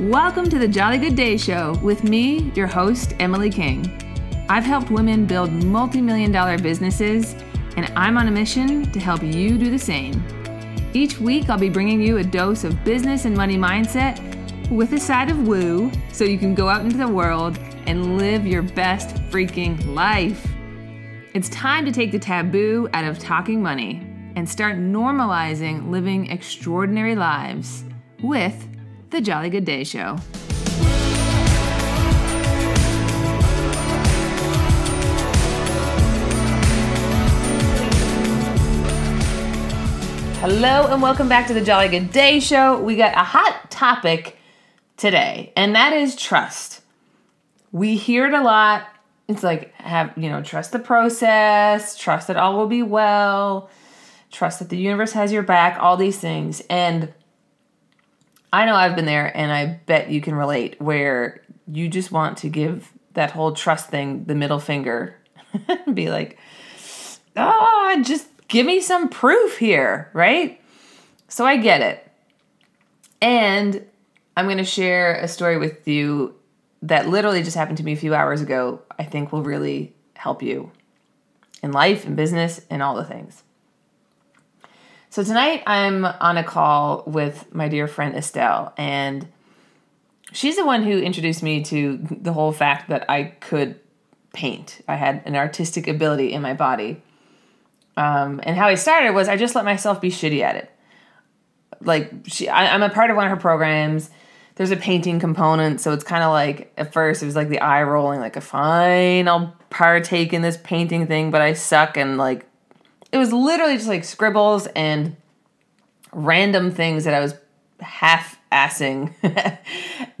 Welcome to the Jolly Good Day Show with me, your host, Emily King. I've helped women build multi million dollar businesses, and I'm on a mission to help you do the same. Each week, I'll be bringing you a dose of business and money mindset with a side of woo so you can go out into the world and live your best freaking life. It's time to take the taboo out of talking money and start normalizing living extraordinary lives with the Jolly Good Day Show. Hello and welcome back to the Jolly Good Day Show. We got a hot topic today, and that is trust. We hear it a lot. It's like have, you know, trust the process, trust that all will be well, trust that the universe has your back, all these things. And I know I've been there and I bet you can relate where you just want to give that whole trust thing the middle finger and be like, oh, just give me some proof here, right? So I get it. And I'm going to share a story with you that literally just happened to me a few hours ago. I think will really help you in life and business and all the things. So tonight I'm on a call with my dear friend Estelle, and she's the one who introduced me to the whole fact that I could paint. I had an artistic ability in my body. Um, and how I started was I just let myself be shitty at it. Like she, I, I'm a part of one of her programs. There's a painting component, so it's kind of like at first it was like the eye rolling, like a fine, I'll partake in this painting thing, but I suck and like it was literally just like scribbles and random things that I was half assing.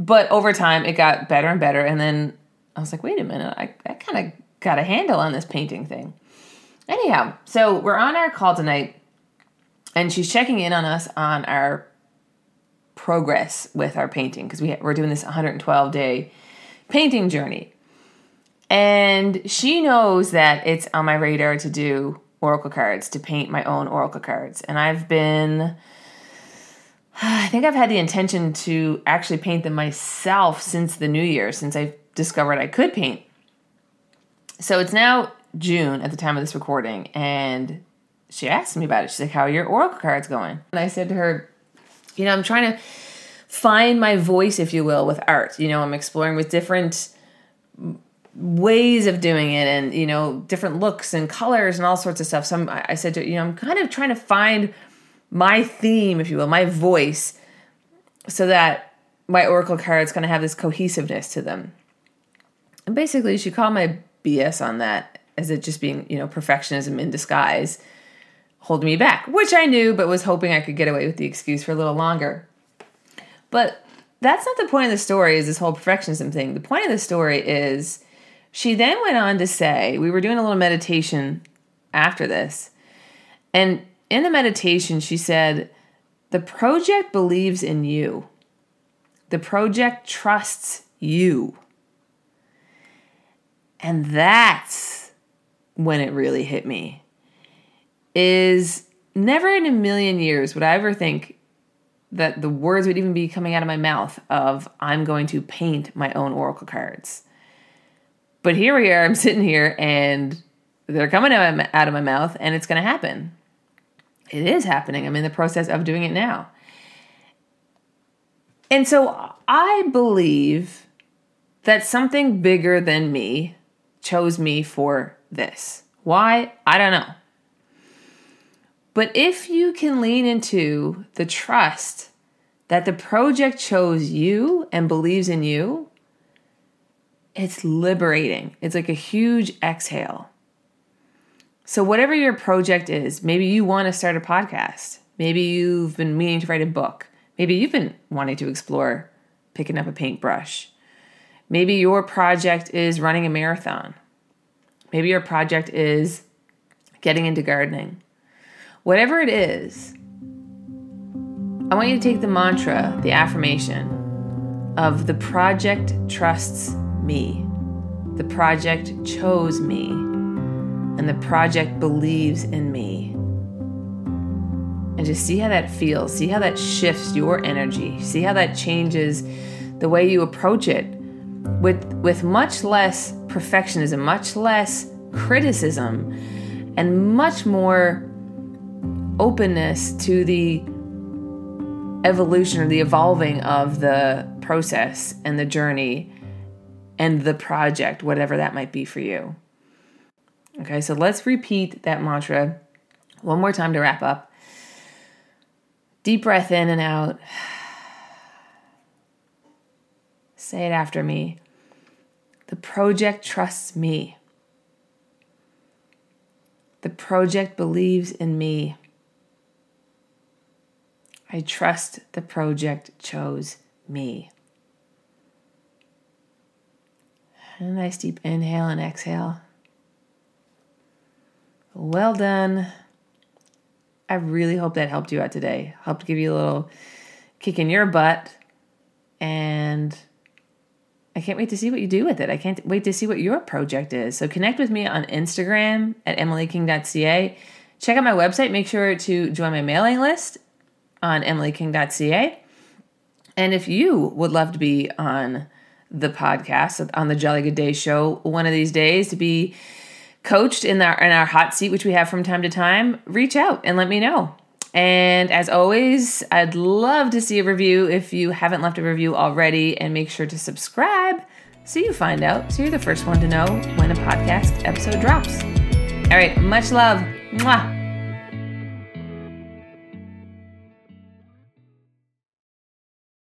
but over time, it got better and better. And then I was like, wait a minute, I, I kind of got a handle on this painting thing. Anyhow, so we're on our call tonight, and she's checking in on us on our progress with our painting because we, we're doing this 112 day painting journey. And she knows that it's on my radar to do oracle cards to paint my own oracle cards. And I've been I think I've had the intention to actually paint them myself since the new year, since I discovered I could paint. So it's now June at the time of this recording, and she asked me about it. She's like, How are your oracle cards going? And I said to her, You know, I'm trying to find my voice, if you will, with art. You know, I'm exploring with different ways of doing it and you know different looks and colors and all sorts of stuff. So I'm, i said to you know i'm kind of trying to find my theme if you will my voice so that my oracle cards kind of have this cohesiveness to them. And basically she called my bs on that as it just being you know perfectionism in disguise holding me back which i knew but was hoping i could get away with the excuse for a little longer. But that's not the point of the story is this whole perfectionism thing. The point of the story is she then went on to say, we were doing a little meditation after this. And in the meditation, she said, The project believes in you, the project trusts you. And that's when it really hit me. Is never in a million years would I ever think that the words would even be coming out of my mouth of I'm going to paint my own oracle cards. But here we are, I'm sitting here and they're coming out of my mouth and it's going to happen. It is happening. I'm in the process of doing it now. And so I believe that something bigger than me chose me for this. Why? I don't know. But if you can lean into the trust that the project chose you and believes in you, it's liberating. It's like a huge exhale. So, whatever your project is, maybe you want to start a podcast. Maybe you've been meaning to write a book. Maybe you've been wanting to explore picking up a paintbrush. Maybe your project is running a marathon. Maybe your project is getting into gardening. Whatever it is, I want you to take the mantra, the affirmation of the project trusts me. The project chose me, and the project believes in me. And just see how that feels. See how that shifts your energy. See how that changes the way you approach it with with much less perfectionism, much less criticism, and much more openness to the evolution or the evolving of the process and the journey and the project, whatever that might be for you. Okay, so let's repeat that mantra one more time to wrap up. Deep breath in and out. Say it after me. The project trusts me. The project believes in me. I trust the project chose me. And a nice deep inhale and exhale. Well done. I really hope that helped you out today. Helped give you a little kick in your butt. And I can't wait to see what you do with it. I can't wait to see what your project is. So connect with me on Instagram at emilyking.ca. Check out my website. Make sure to join my mailing list on emilyking.ca. And if you would love to be on the podcast, on the Jolly Good Day show, one of these days to be coached in our in our hot seat, which we have from time to time, reach out and let me know. And as always, I'd love to see a review if you haven't left a review already, and make sure to subscribe so you find out, so you're the first one to know when a podcast episode drops. All right, much love. Mwah.